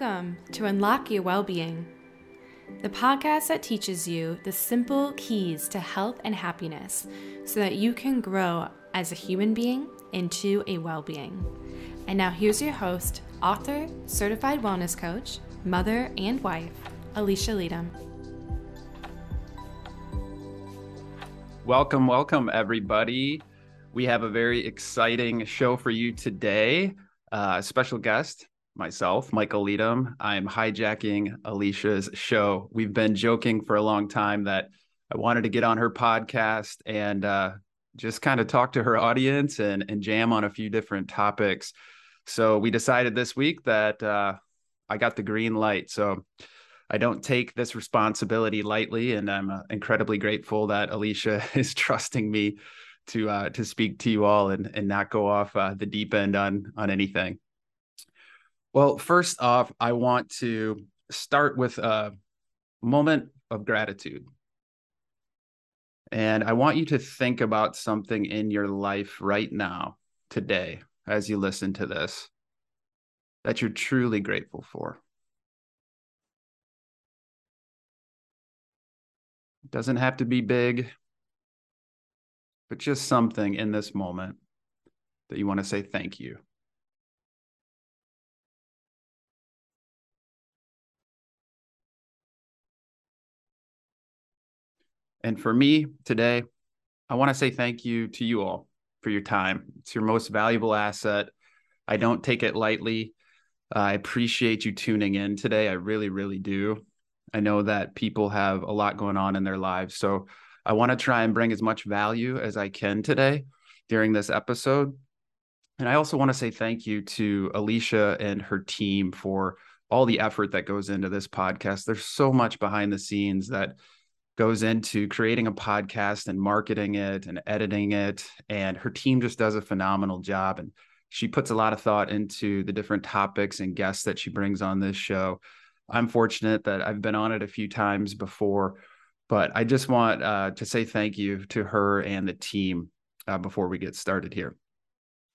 Welcome to Unlock Your Wellbeing, the podcast that teaches you the simple keys to health and happiness so that you can grow as a human being into a well being. And now, here's your host, author, certified wellness coach, mother, and wife, Alisha Leytem. Welcome, welcome, everybody. We have a very exciting show for you today. Uh, special guest, myself, Michael Leytem. I'm hijacking Alisha's show. We've been joking for a long time that I wanted to get on her podcast and uh, just kind of talk to her audience and, and jam on a few different topics. So we decided this week that uh, I got the green light. So I don't take this responsibility lightly, and I'm uh, incredibly grateful that Alisha is trusting me to uh, to speak to you all and and not go off uh, the deep end on on anything. Well, first off, I want to start with a moment of gratitude. And I want you to think about something in your life right now, today, as you listen to this, that you're truly grateful for. It doesn't have to be big, but just something in this moment that you want to say thank you. And for me today, I want to say thank you to you all for your time. It's your most valuable asset. I don't take it lightly. I appreciate you tuning in today. I really, really do. I know that people have a lot going on in their lives. So I want to try and bring as much value as I can today during this episode. And I also want to say thank you to Alisha and her team for all the effort that goes into this podcast. There's so much behind the scenes that goes into creating a podcast and marketing it and editing it. And her team just does a phenomenal job. And she puts a lot of thought into the different topics and guests that she brings on this show. I'm fortunate that I've been on it a few times before, but I just want uh, to say thank you to her and the team uh, before we get started here.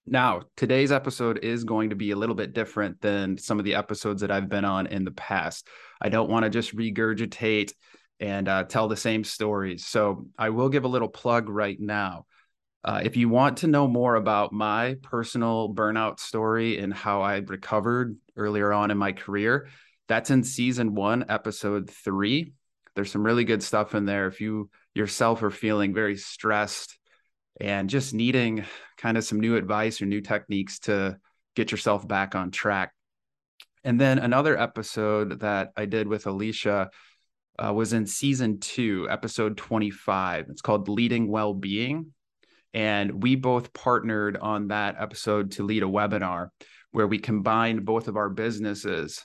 Now, today's episode is going to be a little bit different than some of the episodes that I've been on in the past. I don't want to just regurgitate and uh, tell the same stories. So I will give a little plug right now. Uh, if you want to know more about my personal burnout story and how I recovered earlier on in my career, that's in season one, episode three. There's some really good stuff in there. If you yourself are feeling very stressed and just needing kind of some new advice or new techniques to get yourself back on track. And then another episode that I did with Alisha uh, was in season two, episode 25. It's called Leading Well-Being. And we both partnered on that episode to lead a webinar where we combined both of our businesses.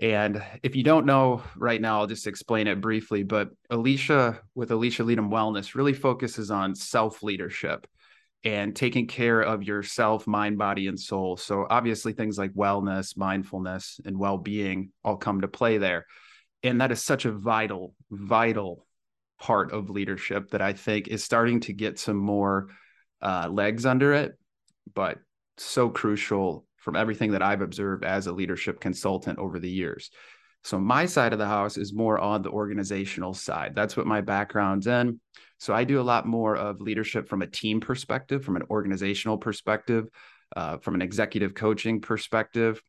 And if you don't know right now, I'll just explain it briefly. But Alisha with Alisha Leytem Wellness really focuses on self leadership and taking care of yourself, mind, body, and soul. So obviously, things like wellness, mindfulness, and well being all come to play there and that is such a vital vital part of leadership that i think is starting to get some more uh, legs under it but so crucial from everything that i've observed as a leadership consultant over the years. So my side of the house is more on the organizational side. That's what my background's in. So i do a lot more of leadership from a team perspective from an organizational perspective uh, from an executive coaching perspective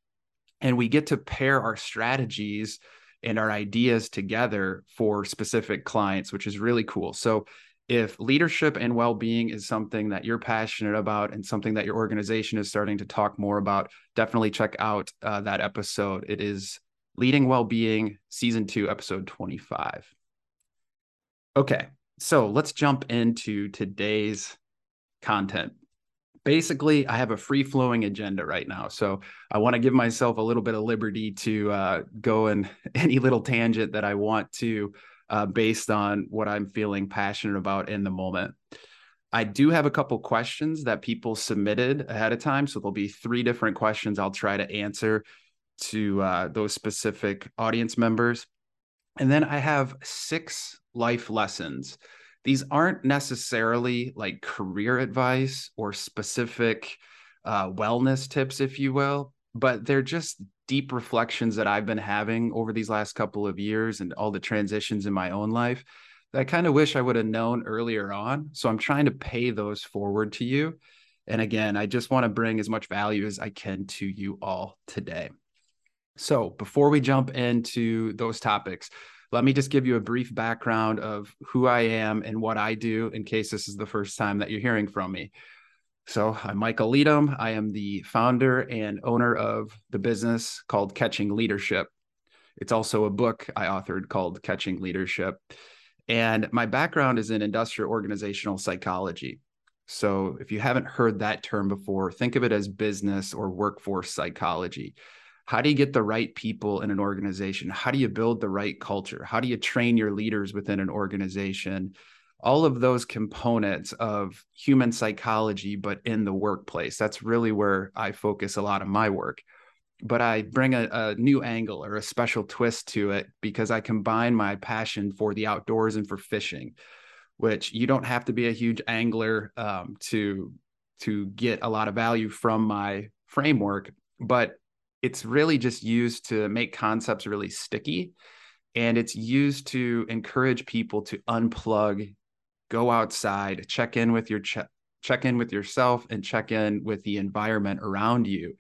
and we get to pair our strategies and our ideas together for specific clients, which is really cool. So, if leadership and well being is something that you're passionate about and something that your organization is starting to talk more about, definitely check out uh, that episode. It is Leading Well Being, Season 2, Episode 25. Okay, so let's jump into today's content basically i have a free flowing agenda right now. So i want to give myself a little bit of liberty to uh, go in any little tangent that i want to uh, based on what i'm feeling passionate about in the moment. I do have a couple questions that people submitted ahead of time so there'll be three different questions i'll try to answer to uh, those specific audience members. And then i have six life lessons these aren't necessarily like career advice or specific uh, wellness tips, if you will. but they're just deep reflections that I've been having over these last couple of years and all the transitions in my own life that I kind of wish I would have known earlier on. So I'm trying to pay those forward to you. And again, I just want to bring as much value as I can to you all today. So before we jump into those topics, let me just give you a brief background of who I am and what I do in case this is the first time that you're hearing from me. So, I'm Michael Leytem. I am the founder and owner of the business called Catching Leadership. It's also a book I authored called Catching Leadership. And my background is in industrial organizational psychology. So, if you haven't heard that term before, think of it as business or workforce psychology. How do you get the right people in an organization? How do you build the right culture? How do you train your leaders within an organization? All of those components of human psychology, but in the workplace. That's really where I focus a lot of my work. But I bring a, a new angle or a special twist to it because I combine my passion for the outdoors and for fishing, which you don't have to be a huge angler um, to to get a lot of value from my framework. But it's really just used to make concepts really sticky and it's used to encourage people to unplug go outside check in with your ch- check in with yourself and check in with the environment around you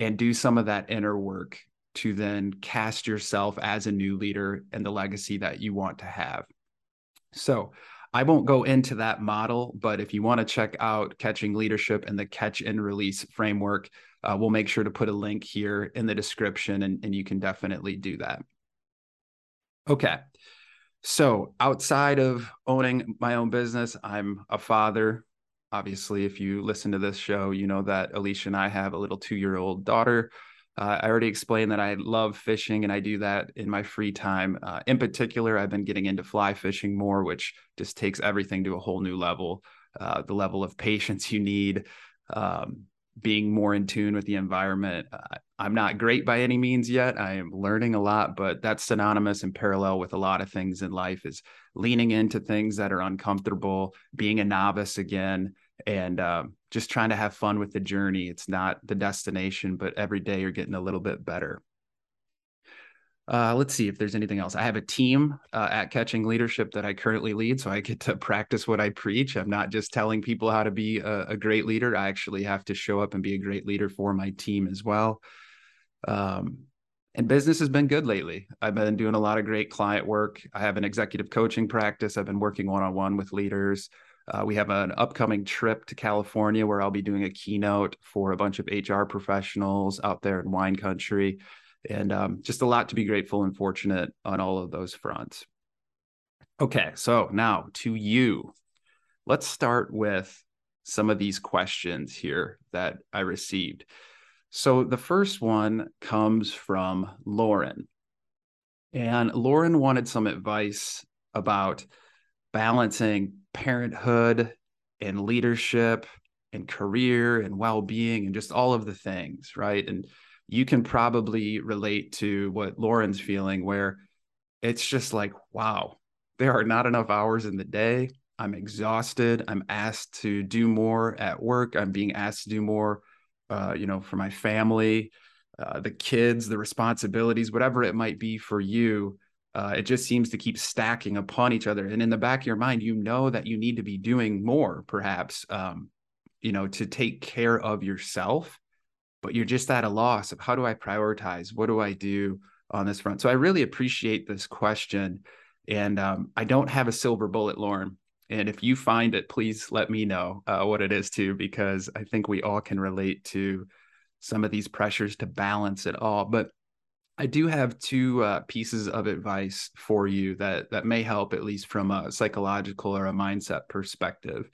and do some of that inner work to then cast yourself as a new leader and the legacy that you want to have. So I won't go into that model, but if you want to check out Catching Leadership and the Catch and Release framework, uh, we'll make sure to put a link here in the description and, and you can definitely do that. Okay. So outside of owning my own business, I'm a father. Obviously, if you listen to this show, you know that Alisha and I have a little two year old daughter. Uh, I already explained that I love fishing and I do that in my free time. Uh, in particular, I've been getting into fly fishing more, which just takes everything to a whole new level. Uh, the level of patience you need, um, being more in tune with the environment. Uh, I'm not great by any means yet. I am learning a lot, but that's synonymous and parallel with a lot of things in life is leaning into things that are uncomfortable, being a novice again, and um, just trying to have fun with the journey. It's not the destination, but every day you're getting a little bit better. Uh, let's see if there's anything else. I have a team uh, at Catching Leadership that I currently lead, so I get to practice what I preach. I'm not just telling people how to be a, a great leader. I actually have to show up and be a great leader for my team as well. Um, and business has been good lately. I've been doing a lot of great client work. I have an executive coaching practice. I've been working one on one with leaders. Uh, we have an upcoming trip to California where I'll be doing a keynote for a bunch of HR professionals out there in wine country and um, just a lot to be grateful and fortunate on all of those fronts. Okay, so now to you. Let's start with some of these questions here that I received. So the first one comes from Lauren. And Lauren wanted some advice about balancing parenthood and leadership and career and well-being and just all of the things, right? And you can probably relate to what Lauren's feeling, where it's just like, wow, there are not enough hours in the day. I'm exhausted. I'm asked to do more at work. I'm being asked to do more, uh, you know, for my family, uh, the kids, the responsibilities, whatever it might be for you. Uh, it just seems to keep stacking upon each other. And in the back of your mind, you know that you need to be doing more, perhaps, um, you know, to take care of yourself but you're just at a loss of how do I prioritize? What do I do on this front? So I really appreciate this question. And um, I don't have a silver bullet, Lauren. And if you find it, please let me know uh, what it is too, because I think we all can relate to some of these pressures to balance it all. But I do have two uh, pieces of advice for you that that may help, at least from a psychological or a mindset perspective.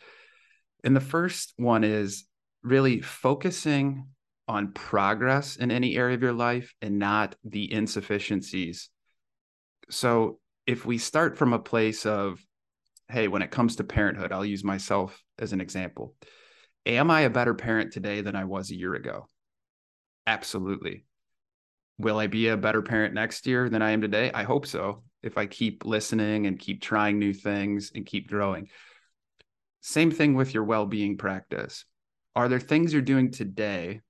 And the first one is really focusing on progress in any area of your life and not the insufficiencies. So if we start from a place of, hey, when it comes to parenthood, I'll use myself as an example. Am I a better parent today than I was a year ago? Absolutely. Will I be a better parent next year than I am today? I hope so. If I keep listening and keep trying new things and keep growing. Same thing with your well being practice. Are there things you're doing today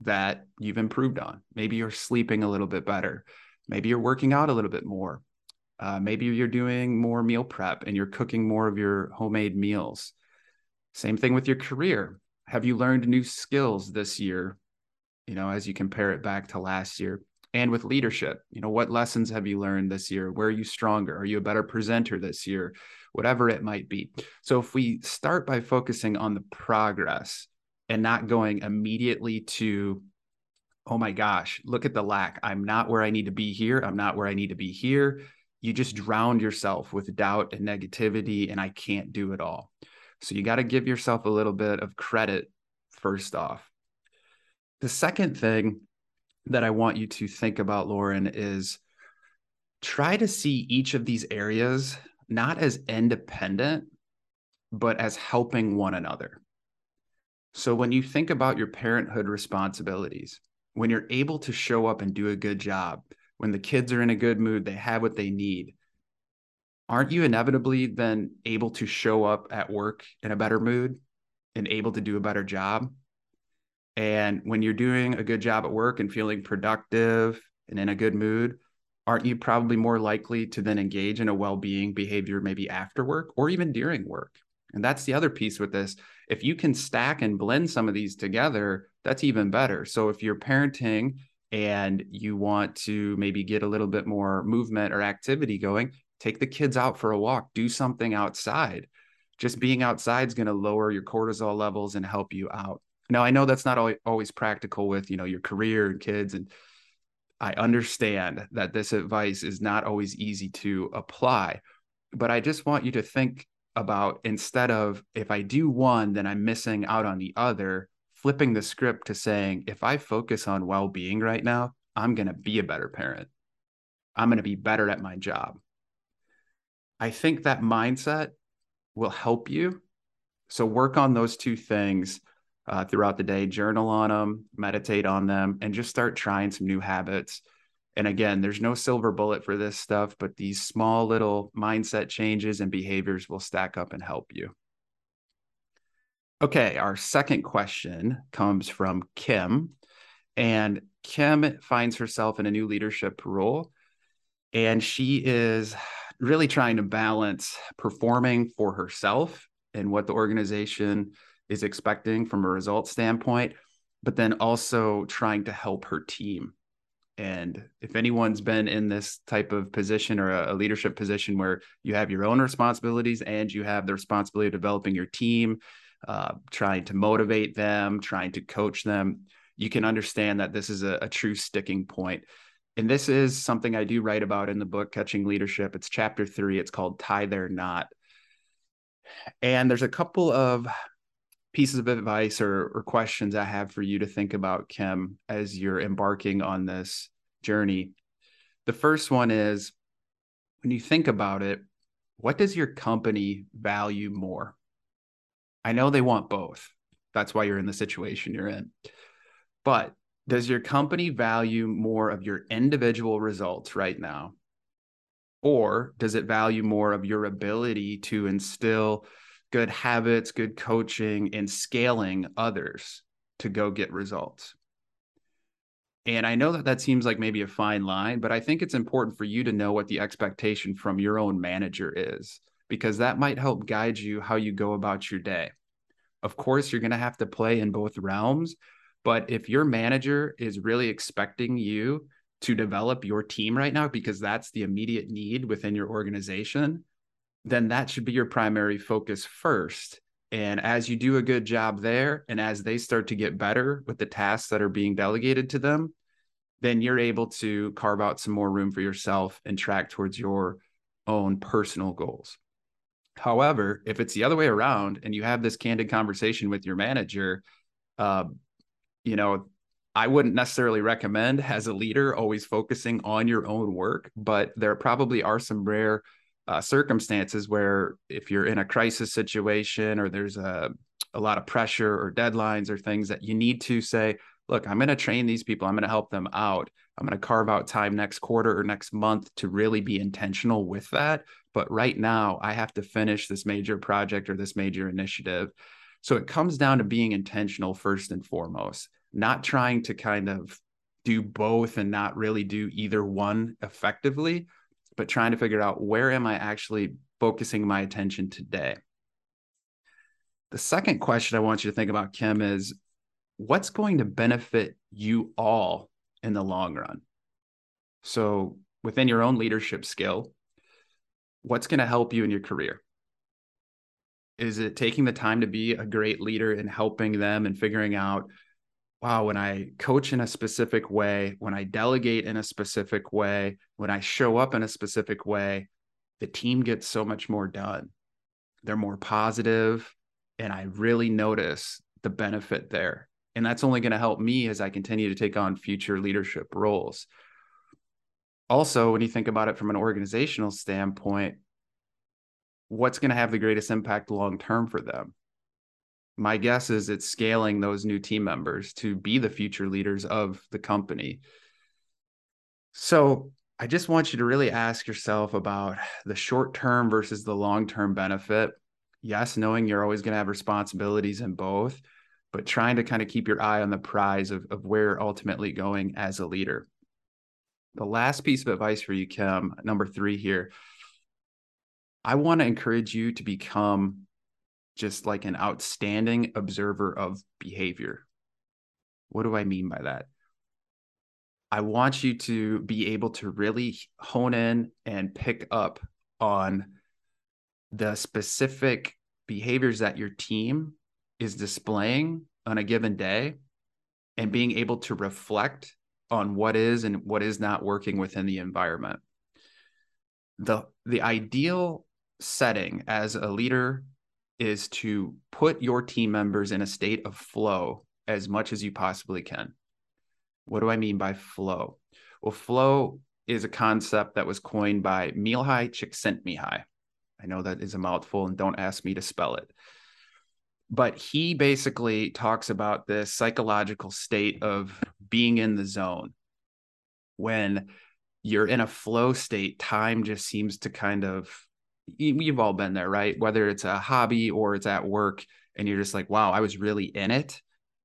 that you've improved on. Maybe you're sleeping a little bit better. Maybe you're working out a little bit more. Uh, maybe you're doing more meal prep and you're cooking more of your homemade meals. Same thing with your career. Have you learned new skills this year? You know, as you compare it back to last year, and with leadership, you know, what lessons have you learned this year? Where are you stronger? Are you a better presenter this year? Whatever it might be. So, if we start by focusing on the progress and not going immediately to, oh my gosh, look at the lack. I'm not where I need to be here. I'm not where I need to be here. You just drowned yourself with doubt and negativity, and I can't do it all. So, you got to give yourself a little bit of credit first off. The second thing that I want you to think about, Lauren, is try to see each of these areas not as independent, but as helping one another. So when you think about your parenthood responsibilities, when you're able to show up and do a good job, when the kids are in a good mood, they have what they need, aren't you inevitably then able to show up at work in a better mood and able to do a better job? And when you're doing a good job at work and feeling productive and in a good mood, aren't you probably more likely to then engage in a well-being behavior maybe after work or even during work? And that's the other piece with this if you can stack and blend some of these together, that's even better. So if you're parenting and you want to maybe get a little bit more movement or activity going, take the kids out for a walk, do something outside. Just being outside is going to lower your cortisol levels and help you out. Now, I know that's not always practical with, you know, your career and kids and I understand that this advice is not always easy to apply, but I just want you to think about instead of if I do one, then I'm missing out on the other, flipping the script to saying, if I focus on well being right now, I'm going to be a better parent. I'm going to be better at my job. I think that mindset will help you. So work on those two things uh, throughout the day, journal on them, meditate on them, and just start trying some new habits and again, there's no silver bullet for this stuff, but these small little mindset changes and behaviors will stack up and help you. Okay, our second question comes from Kim. And Kim finds herself in a new leadership role. And she is really trying to balance performing for herself and what the organization is expecting from a result standpoint, but then also trying to help her team and if anyone's been in this type of position or a, a, leadership position where you have your own responsibilities and you have the responsibility of developing your team, uh, trying to motivate them, trying to coach them, you can understand that this is a, a true sticking point. And this is something I do write about in the book, Catching Leadership. It's chapter three. It's called Tie Their Knot. And there's a couple of pieces of advice or, or questions I have for you to think about, Kim, as you're embarking on this journey. The first one is when you think about it, what does your company value more? I know they want both. That's why you're in the situation you're in. But does your company value more of your individual results right now? Or does it value more of your ability to instill good habits, good coaching, and scaling others to go get results. And I know that that seems like maybe a fine line, but I think it's important for you to know what the expectation from your own manager is, because that might help guide you how you go about your day. Of course, you're going to have to play in both realms, but if your manager is really expecting you to develop your team right now, because that's the immediate need within your organization, then that should be your primary focus first. And as you do a good job there, and as they start to get better with the tasks that are being delegated to them, then you're able to carve out some more room for yourself and track towards your own personal goals. However, if it's the other way around and you have this candid conversation with your manager, uh, you know, I wouldn't necessarily recommend as a leader always focusing on your own work, but there probably are some rare uh, circumstances where if you're in a crisis situation or there's a, a lot of pressure or deadlines or things that you need to say, look, I'm going to train these people, I'm going to help them out. I'm going to carve out time next quarter or next month to really be intentional with that. But right now, I have to finish this major project or this major initiative. So it comes down to being intentional first and foremost. not trying to kind of do both and not really do either one effectively, but trying to figure out where am I actually focusing my attention today. The second question I want you to think about, Kim, is what's going to benefit you all in the long run? So, within your own leadership skill, what's going to help you in your career? Is it taking the time to be a great leader and helping them and figuring out, wow, when I coach in a specific way, when I delegate in a specific way, when I show up in a specific way, the team gets so much more done. They're more positive, and I really notice the benefit there. And that's only going to help me as I continue to take on future leadership roles. Also, when you think about it from an organizational standpoint, what's going to have the greatest impact long term for them? My guess is it's scaling those new team members to be the future leaders of the company. So, I just want you to really ask yourself about the short term versus the long term benefit. Yes, knowing you're always going to have responsibilities in both, but trying to kind of keep your eye on the prize of, of where you're ultimately going as a leader. The last piece of advice for you, Kim, number three here. I want to encourage you to become just like an outstanding observer of behavior. What do I mean by that? I want you to be able to really hone in and pick up on the specific behaviors that your team is displaying on a given day and being able to reflect on what is and what is not working within the environment. The the ideal setting as a leader is to put your team members in a state of flow as much as you possibly can. What do I mean by flow? Well, flow is a concept that was coined by Mihaly Csikszentmihalyi. I know that is a mouthful and don't ask me to spell it but he basically talks about this psychological state of being in the zone when you're in a flow state time just seems to kind of you've all been there right whether it's a hobby or it's at work and you're just like wow i was really in it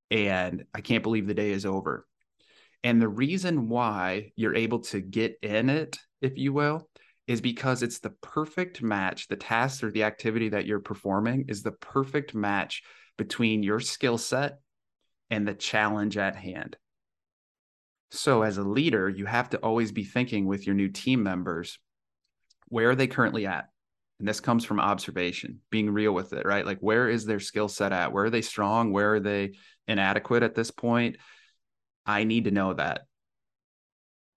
and i can't believe the day is over and the reason why you're able to get in it if you will is because it's the perfect match. The task or the activity that you're performing is the perfect match between your skill set and the challenge at hand. So, as a leader, you have to always be thinking with your new team members where are they currently at? And this comes from observation, being real with it, right? Like, where is their skill set at? Where are they strong? Where are they inadequate at this point? I need to know that.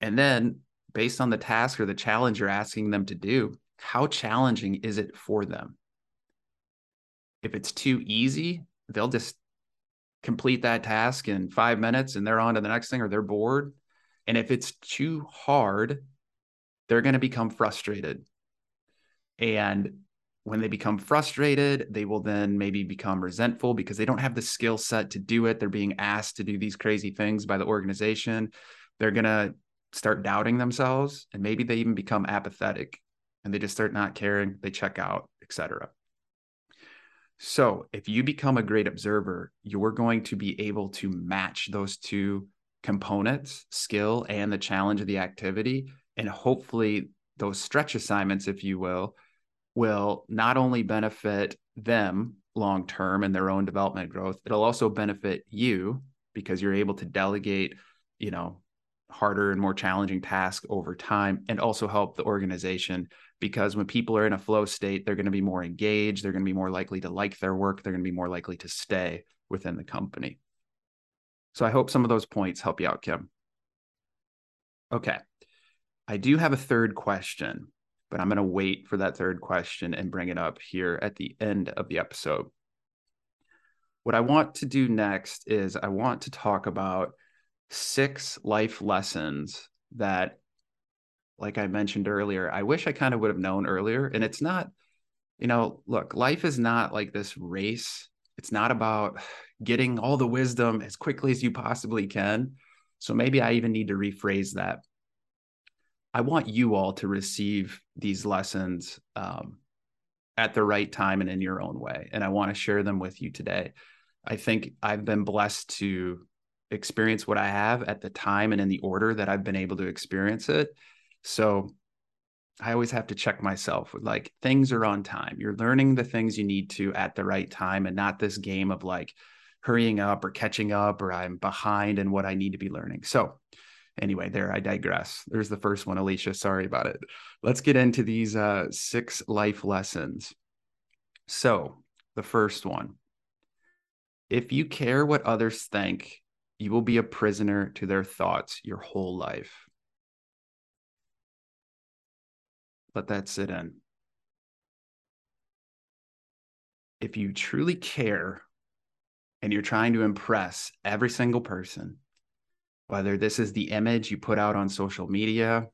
And then based on the task or the challenge you're asking them to do, how challenging is it for them? If it's too easy, they'll just complete that task in five minutes and they're on to the next thing or they're bored. And if it's too hard, they're going to become frustrated. And when they become frustrated, they will then maybe become resentful because they don't have the skill set to do it. They're being asked to do these crazy things by the organization. They're going to start doubting themselves and maybe they even become apathetic and they just start not caring they check out etc so if you become a great observer you're going to be able to match those two components skill and the challenge of the activity and hopefully those stretch assignments if you will will not only benefit them long term in their own development growth it'll also benefit you because you're able to delegate you know harder and more challenging tasks over time and also help the organization. Because when people are in a flow state they're going to be more engaged they're going to be more likely to like their work they're going to be more likely to stay within the company. So i hope some of those points help you out kim. Okay. I do have a third question but i'm going to wait for that third question and bring it up here at the end of the episode what i want to do next is i want to talk about six life lessons that like I mentioned earlier, I wish I kind of would have known earlier. And it's not, you know, look, life is not like this race. It's not about getting all the wisdom as quickly as you possibly can. So maybe I even need to rephrase that. I want you all to receive these lessons um, at the right time and in your own way. And I want to share them with you today. I think I've been blessed to experience what I have at the time and in the order that I've been able to experience it. So I always have to check myself with like things are on time. You're learning the things you need to at the right time and not this game of like hurrying up or catching up or I'm behind in what I need to be learning. So anyway, there I digress. There's the first one, Alisha. Sorry about it. Let's get into these uh, six life lessons. So the first one, if you care what others think, you will be a prisoner to their thoughts your whole life. Let that sit in. If you truly care and you're trying to impress every single person, whether this is the image you put out on social media,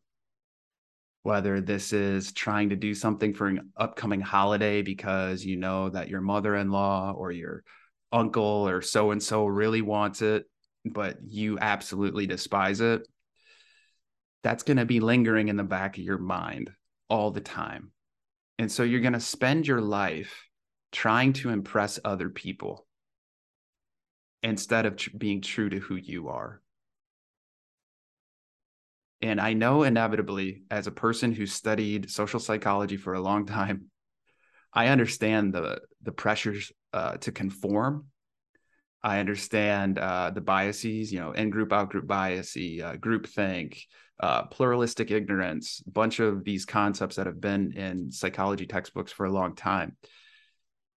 whether this is trying to do something for an upcoming holiday because you know that your mother in law or your uncle or so and so really wants it, but you absolutely despise it, that's going to be lingering in the back of your mind all the time. And so you're going to spend your life trying to impress other people instead of tr- being true to who you are. And I know inevitably, as a person who studied social psychology for a long time, I understand the the pressures uh, to conform. I understand uh, the biases, you know, in group, out group bias, uh, group think, uh, pluralistic ignorance, a bunch of these concepts that have been in psychology textbooks for a long time.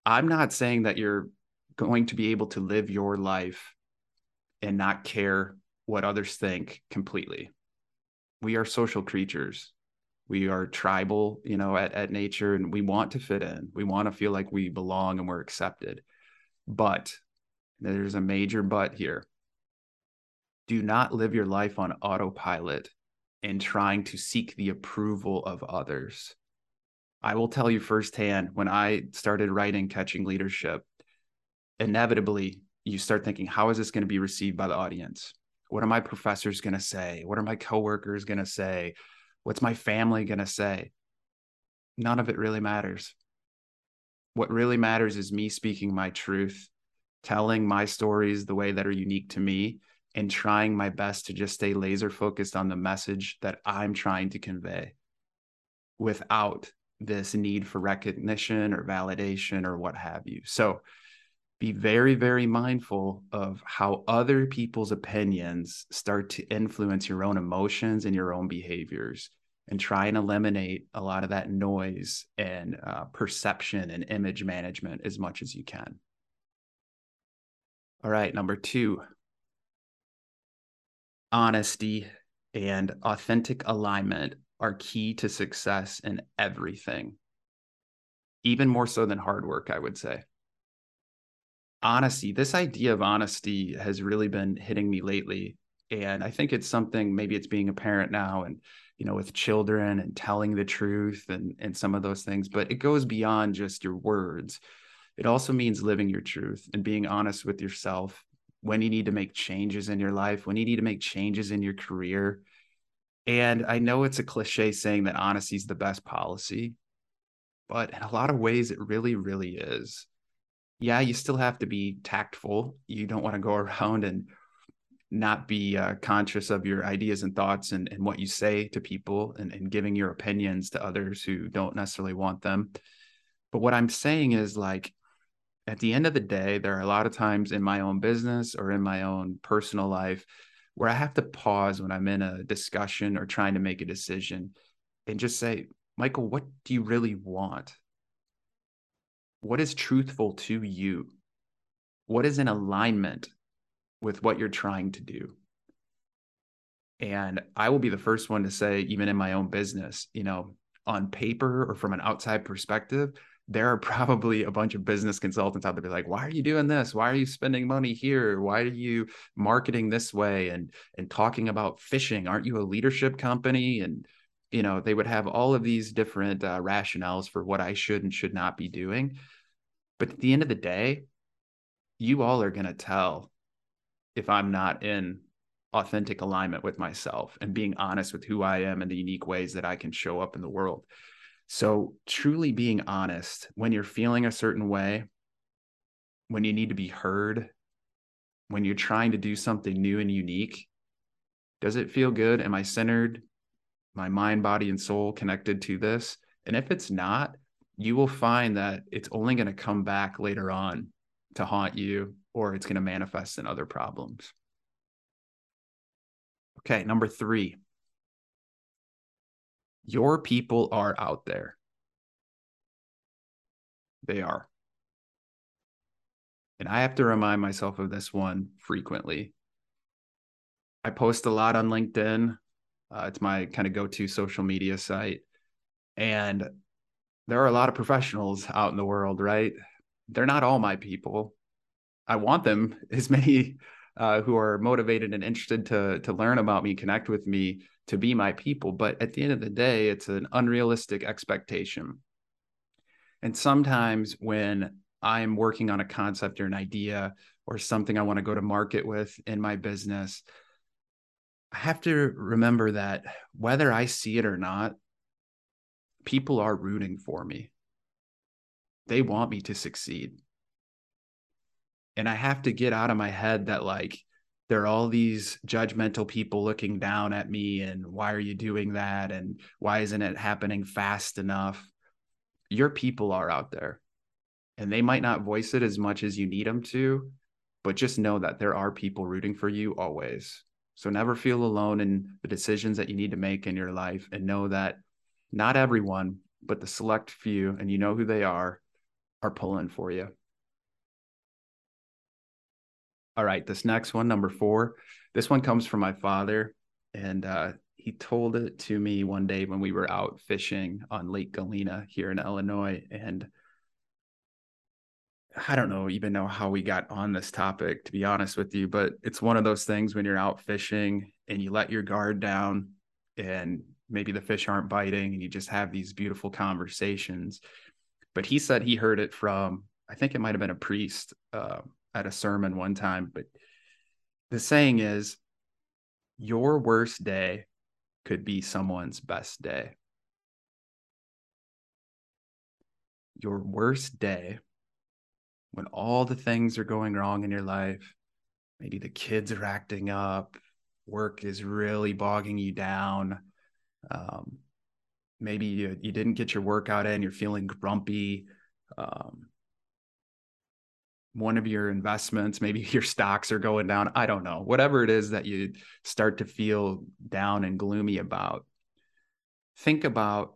I'm not saying that you're going to be able to live your life and not care what others think completely. We are social creatures. We are tribal, you know, at, at nature, and we want to fit in. We want to feel like we belong and we're accepted. But there's a major but here. Do not live your life on autopilot and trying to seek the approval of others. I will tell you firsthand when I started writing Catching Leadership, inevitably you start thinking, how is this going to be received by the audience? What are my professors going to say? What are my coworkers going to say? What's my family going to say? None of it really matters. What really matters is me speaking my truth, telling my stories the way that are unique to me, and trying my best to just stay laser focused on the message that I'm trying to convey without this need for recognition or validation or what have you. So be very, very mindful of how other people's opinions start to influence your own emotions and your own behaviors and try and eliminate a lot of that noise and uh, perception and image management as much as you can. All right, number two, honesty, and authentic alignment are key to success in everything, even more so than hard work, I would say. Honesty, this idea of honesty has really been hitting me lately. And I think it's something, maybe it's being a parent now and, you know, with children and telling the truth and, and some of those things, but it goes beyond just your words. It also means living your truth and being honest with yourself when you need to make changes in your life, when you need to make changes in your career. And I know it's a cliche saying that honesty is the best policy, but in a lot of ways, it really, really is. Yeah, you still have to be tactful. You don't want to go around and not be uh, conscious of your ideas and thoughts and, and what you say to people and, and giving your opinions to others who don't necessarily want them. But what I'm saying is like, at the end of the day, there are a lot of times in my own business or in my own personal life where I have to pause when I'm in a discussion or trying to make a decision and just say, Michael, what do you really want? What is truthful to you? What is in alignment with what you're trying to do? And I will be the first one to say, even in my own business, you know, on paper or from an outside perspective, there are probably a bunch of business consultants out there be like why are you doing this why are you spending money here why are you marketing this way and and talking about fishing aren't you a leadership company and you know they would have all of these different uh, rationales for what i should and should not be doing but at the end of the day you all are going to tell if i'm not in authentic alignment with myself and being honest with who i am and the unique ways that i can show up in the world so, truly being honest when you're feeling a certain way, when you need to be heard, when you're trying to do something new and unique, does it feel good? Am I centered? My mind, body, and soul connected to this? And if it's not, you will find that it's only going to come back later on to haunt you or it's going to manifest in other problems. Okay, number three. Your people are out there. They are. And I have to remind myself of this one frequently. I post a lot on LinkedIn. Uh, it's my kind of go to social media site. And there are a lot of professionals out in the world, right? They're not all my people. I want them, as many uh, who are motivated and interested to, to learn about me, connect with me, to be my people. But at the end of the day, it's an unrealistic expectation. And sometimes when I'm working on a concept or an idea or something I want to go to market with in my business, I have to remember that whether I see it or not, people are rooting for me. They want me to succeed. And I have to get out of my head that, like, there are all these judgmental people looking down at me and why are you doing that? And why isn't it happening fast enough? Your people are out there and they might not voice it as much as you need them to, but just know that there are people rooting for you always. So never feel alone in the decisions that you need to make in your life and know that not everyone, but the select few, and you know who they are, are pulling for you. All right, this next one, number four, this one comes from my father, and uh, he told it to me one day when we were out fishing on Lake Galena here in Illinois, and I don't know even know how we got on this topic to be honest with you, but it's one of those things when you're out fishing and you let your guard down and maybe the fish aren't biting and you just have these beautiful conversations. But he said he heard it from I think it might have been a priest uh, at a sermon one time, but the saying is your worst day could be someone's best day. Your worst day when all the things are going wrong in your life, maybe the kids are acting up, work is really bogging you down. Um, maybe you, you didn't get your workout in, you're feeling grumpy. Um, one of your investments, maybe your stocks are going down. I don't know. Whatever it is that you start to feel down and gloomy about, think about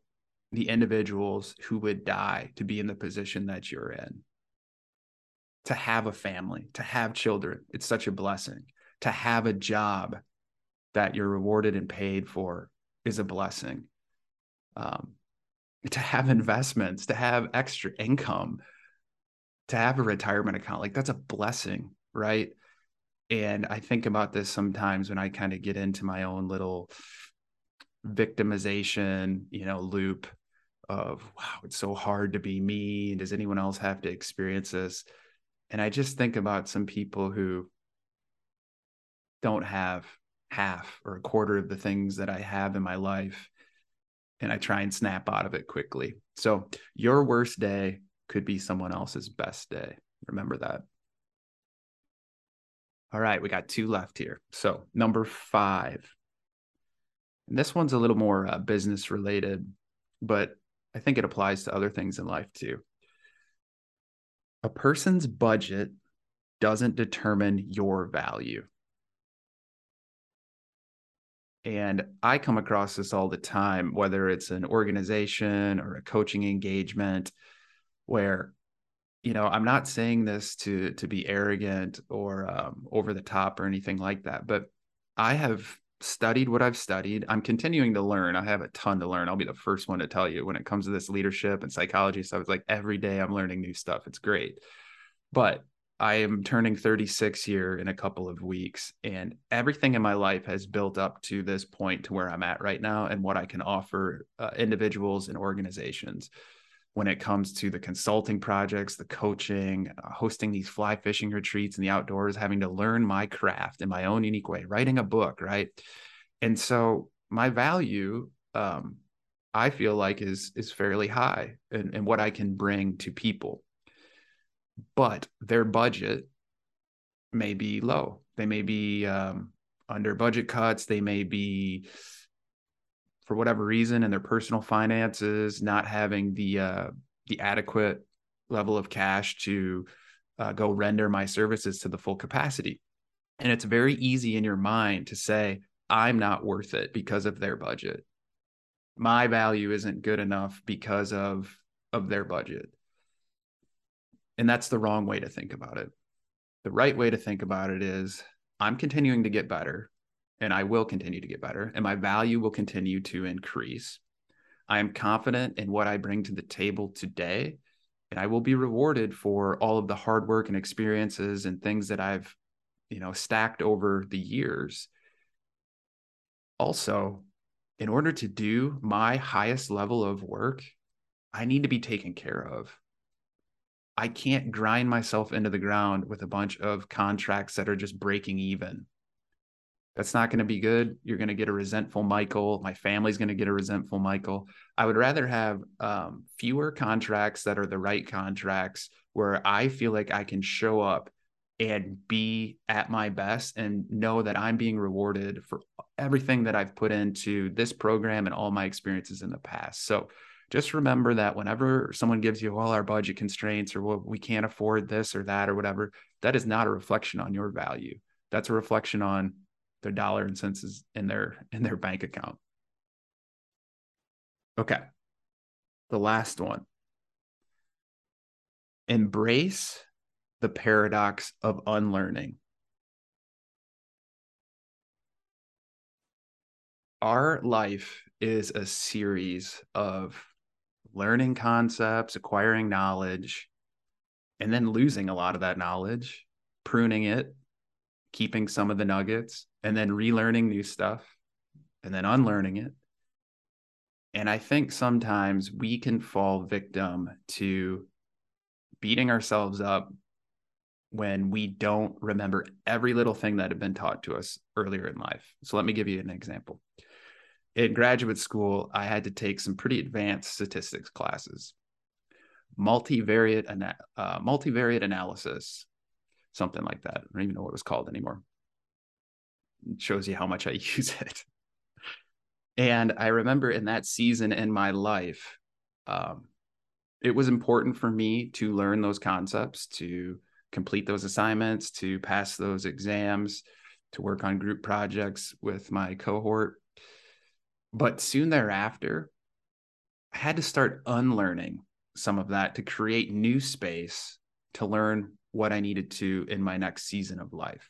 the individuals who would die to be in the position that you're in to have a family, to have children. It's such a blessing. To have a job that you're rewarded and paid for is a blessing. Um, to have investments, to have extra income, to have a retirement account, like that's a blessing, right? And I think about this sometimes when I kind of get into my own little victimization, you know, loop of wow, it's so hard to be me. Does anyone else have to experience this? And I just think about some people who don't have half or a quarter of the things that I have in my life. And I try and snap out of it quickly. So your worst day could be someone else's best day. Remember that. All right, we got two left here. So, number five. And this one's a little more uh, business related, but I think it applies to other things in life too a person's budget doesn't determine your value. And I come across this all the time, whether it's an organization or a coaching engagement, where, you know, I'm not saying this to to be arrogant or um, over the top or anything like that, but I have studied what I've studied. I'm continuing to learn. I have a ton to learn. I'll be the first one to tell you when it comes to this leadership and psychology stuff. It's like every day I'm learning new stuff. It's great. But I am turning 36 here in a couple of weeks, and everything in my life has built up to this point to where I'm at right now and what I can offer uh, individuals and organizations when it comes to the consulting projects, the coaching, uh, hosting these fly fishing retreats in the outdoors, having to learn my craft in my own unique way, writing a book, right? And so my value, um, I feel like is is fairly high in, in what I can bring to people. But their budget may be low. They may be um, under budget cuts. They may be, for whatever reason, in their personal finances, not having the uh, the adequate level of cash to uh, go render my services to the full capacity. And it's very easy in your mind to say, I'm not worth it because of their budget. My value isn't good enough because of of their budget. And that's the wrong way to think about it. The right way to think about it is I'm continuing to get better and I will continue to get better and my value will continue to increase. I am confident in what I bring to the table today and I will be rewarded for all of the hard work and experiences and things that I've you know stacked over the years. Also, in order to do my highest level of work, I need to be taken care of. I can't grind myself into the ground with a bunch of contracts that are just breaking even. That's not going to be good. You're going to get a resentful Michael. My family's going to get a resentful Michael. I would rather have um, fewer contracts that are the right contracts where I feel like I can show up and be at my best and know that I'm being rewarded for everything that I've put into this program and all my experiences in the past. So just remember that whenever someone gives you all our budget constraints or well, we can't afford this or that or whatever, that is not a reflection on your value. That's a reflection on their dollar and cents is in their in their bank account. Okay. The last one. Embrace the paradox of unlearning. Our life is a series of learning concepts, acquiring knowledge, and then losing a lot of that knowledge, pruning it, keeping some of the nuggets, and then relearning new stuff, and then unlearning it. And I think sometimes we can fall victim to beating ourselves up when we don't remember every little thing that had been taught to us earlier in life. So let me give you an example in graduate school, I had to take some pretty advanced statistics classes, multivariate uh, multivariate analysis, something like that. I don't even know what it was called anymore. Shows you how much I use it. And I remember in that season in my life, um, it was important for me to learn those concepts, to complete those assignments, to pass those exams, to work on group projects with my cohort but soon thereafter, I had to start unlearning some of that to create new space to learn what I needed to in my next season of life.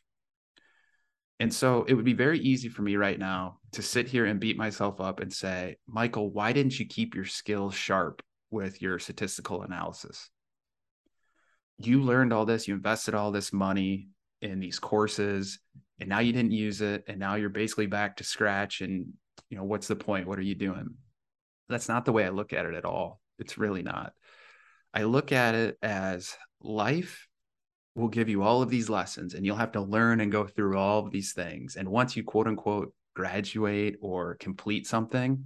And so it would be very easy for me right now to sit here and beat myself up and say, Michael, why didn't you keep your skills sharp with your statistical analysis? You learned all this, you invested all this money in these courses, and now you didn't use it. And now you're basically back to scratch and you know what's the point what are you doing that's not the way i look at it at all it's really not i look at it as life will give you all of these lessons and you'll have to learn and go through all of these things and once you quote unquote graduate or complete something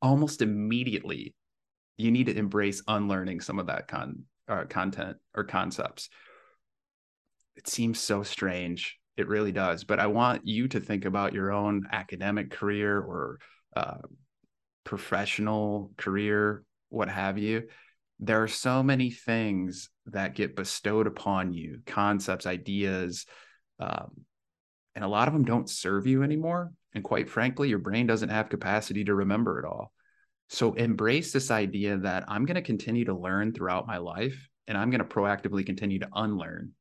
almost immediately you need to embrace unlearning some of that con uh, content or concepts it seems so strange it really does. But I want you to think about your own academic career or uh, professional career, what have you. There are so many things that get bestowed upon you concepts, ideas, um, and a lot of them don't serve you anymore. And quite frankly, your brain doesn't have capacity to remember it all. So embrace this idea that I'm going to continue to learn throughout my life and I'm going to proactively continue to unlearn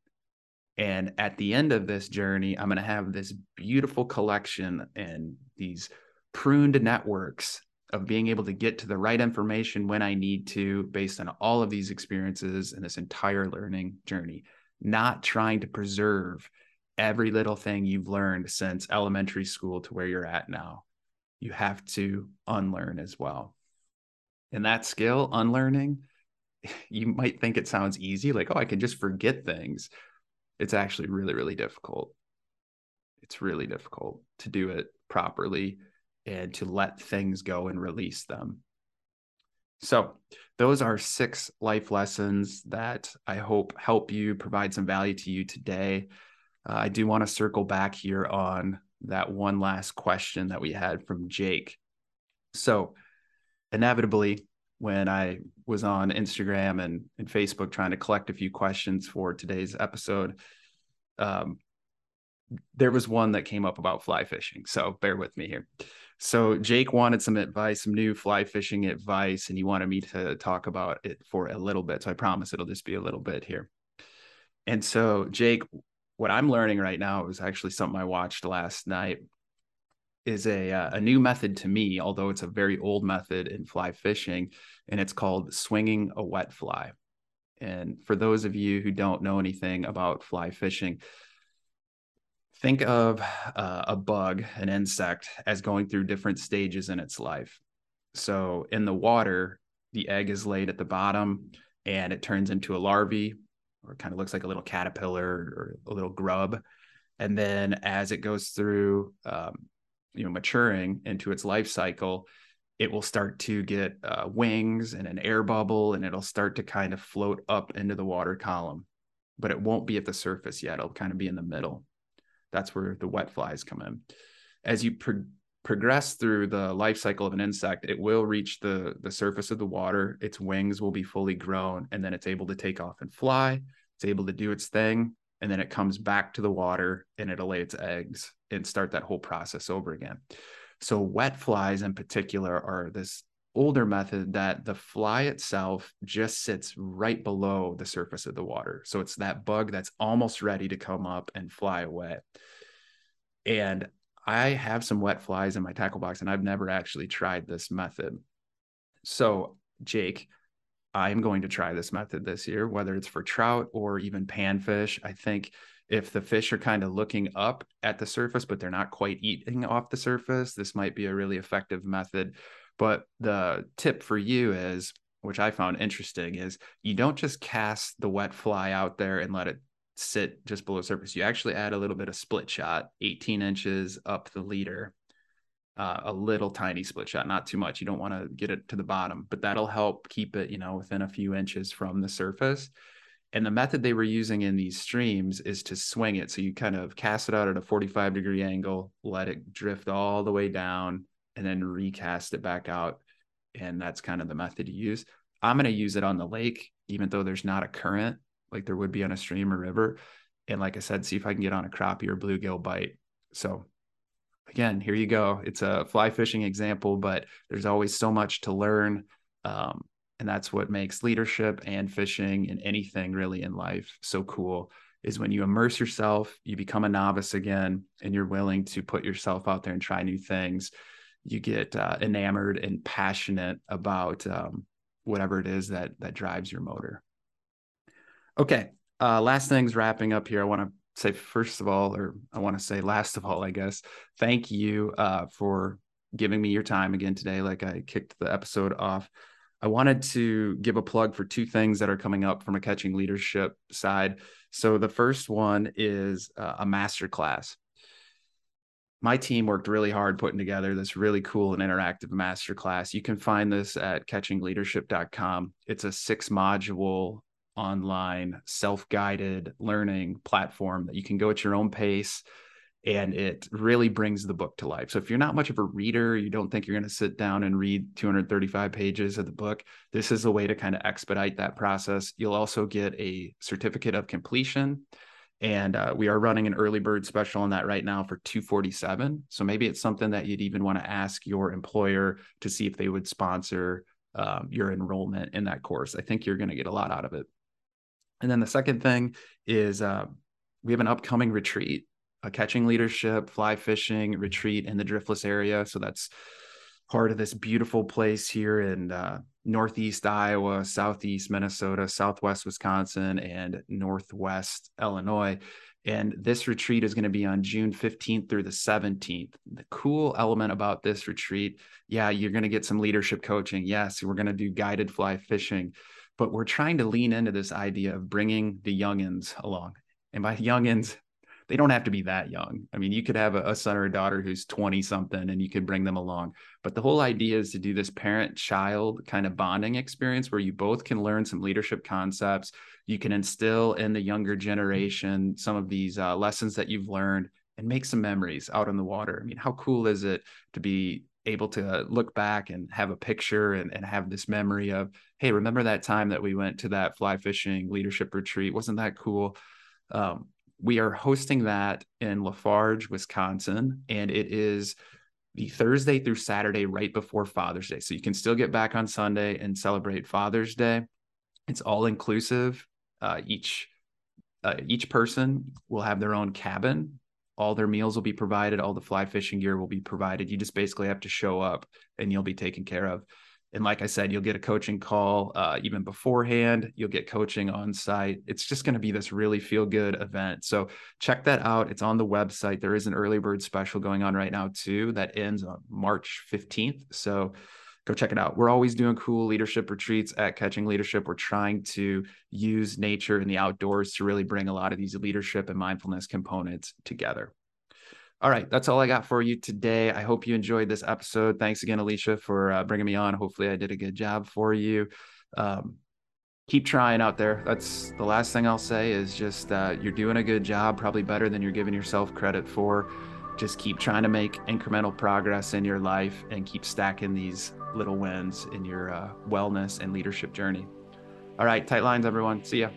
and at the end of this journey, I'm going to have this beautiful collection and these pruned networks of being able to get to the right information when I need to, based on all of these experiences and this entire learning journey, not trying to preserve every little thing you've learned since elementary school to where you're at now. You have to unlearn as well. And that skill, unlearning, you might think it sounds easy, like, oh, I can just forget things it's actually really really difficult it's really difficult to do it properly and to let things go and release them so those are six life lessons that i hope help you provide some value to you today uh, I do want to circle back here on that one last question that we had from Jake. So, inevitably, when I was on Instagram and, and Facebook trying to collect a few questions for today's episode, um, there was one that came up about fly fishing. So, bear with me here. So, Jake wanted some advice, some new fly fishing advice, and he wanted me to talk about it for a little bit. So, I promise it'll just be a little bit here. And so, Jake, what I'm learning right now is actually something I watched last night is a uh, a new method to me, although it's a very old method in fly fishing, and it's called swinging a wet fly. And for those of you who don't know anything about fly fishing, think of uh, a bug, an insect, as going through different stages in its life. So in the water, the egg is laid at the bottom and it turns into a larvae or kind of looks like a little caterpillar or a little grub. And then as it goes through, um, you know, maturing into its life cycle, it will start to get uh, wings and an air bubble, and it'll start to kind of float up into the water column, but it won't be at the surface yet. It'll kind of be in the middle. That's where the wet flies come in. As you pro- progress through the life cycle of an insect, it will reach the, the surface of the water. Its wings will be fully grown, and then it's able to take off and fly. It's able to do its thing, and then it comes back to the water and it'll lay its eggs and start that whole process over again. So, wet flies in particular are this older method that the fly itself just sits right below the surface of the water. So, it's that bug that's almost ready to come up and fly away. And I have some wet flies in my tackle box, and I've never actually tried this method. So, Jake, I'm going to try this method this year, whether it's for trout or even panfish. I think if the fish are kind of looking up at the surface, but they're not quite eating off the surface, this might be a really effective method. But the tip for you is, which I found interesting, is you don't just cast the wet fly out there and let it sit just below surface. You actually add a little bit of split shot, 18 inches up the leader, uh, a little tiny split shot, not too much. You don't want to get it to the bottom, but that'll help keep it, you know, within a few inches from the surface. And the method they were using in these streams is to swing it. So you kind of cast it out at a 45 degree angle, let it drift all the way down, and then recast it back out. And that's kind of the method to use. I'm going to use it on the lake, even though there's not a current like there would be on a stream or river. And like I said, see if I can get on a crappie or bluegill bite. So again, here you go. It's a fly fishing example, but there's always so much to learn. Um, and that's what makes leadership and fishing and anything really in life so cool is when you immerse yourself, you become a novice again, and you're willing to put yourself out there and try new things. You get uh, enamored and passionate about um, whatever it is that that drives your motor. Okay. Uh, last things wrapping up here. I want to say, first of all, or I want to say last of all, I guess, thank you uh, for giving me your time again today. Like I kicked the episode off. I wanted to give a plug for two things that are coming up from a catching leadership side. So the first one is uh, a master class. My team worked really hard putting together this really cool and interactive master class. You can find this at catchingleadership.com. It's a six module online self-guided learning platform that you can go at your own pace and it really brings the book to life. So if you're not much of a reader, you don't think you're going to sit down and read 235 pages of the book, this is a way to kind of expedite that process. You'll also get a certificate of completion and uh, we are running an early bird special on that right now for 247 so maybe it's something that you'd even want to ask your employer to see if they would sponsor um, your enrollment in that course. I think you're going to get a lot out of it. And then the second thing is uh, we have an upcoming retreat, a catching leadership, fly fishing retreat in the driftless area. So that's part of this beautiful place here in uh, northeast Iowa, southeast Minnesota, southwest Wisconsin, and northwest Illinois. And this retreat is going to be on June 15th through the 17th. The cool element about this retreat, yeah, you're going to get some leadership coaching. Yes, we're going to do guided fly fishing but we're trying to lean into this idea of bringing the youngins along. And by youngins, they don't have to be that young. I mean, you could have a, a son or a daughter who's 20 something and you could bring them along. But the whole idea is to do this parent child kind of bonding experience where you both can learn some leadership concepts. You can instill in the younger generation some of these uh, lessons that you've learned and make some memories out on the water. I mean, how cool is it to be able to look back and have a picture and, and have this memory of, hey, remember that time that we went to that fly fishing leadership retreat? Wasn't that cool? Um, we are hosting that in La Farge, Wisconsin, and it is the Thursday through Saturday right before Father's Day. So you can still get back on Sunday and celebrate Father's Day. It's all inclusive. Uh, each uh, each person will have their own cabin. All their meals will be provided. All the fly fishing gear will be provided. You just basically have to show up, and you'll be taken care of. And like I said, you'll get a coaching call uh, even beforehand. You'll get coaching on site. It's just going to be this really feel good event. So check that out. It's on the website. There is an early bird special going on right now, too, that ends on March 15th. So go check it out. We're always doing cool leadership retreats at Catching Leadership. We're trying to use nature and the outdoors to really bring a lot of these leadership and mindfulness components together. All right, that's all I got for you today. I hope you enjoyed this episode. Thanks again, Alisha, for uh, bringing me on. Hopefully, I did a good job for you. Um, keep trying out there. That's the last thing I'll say is just uh, you're doing a good job, probably better than you're giving yourself credit for. Just keep trying to make incremental progress in your life and keep stacking these little wins in your uh, wellness and leadership journey. All right, tight lines, everyone. See ya.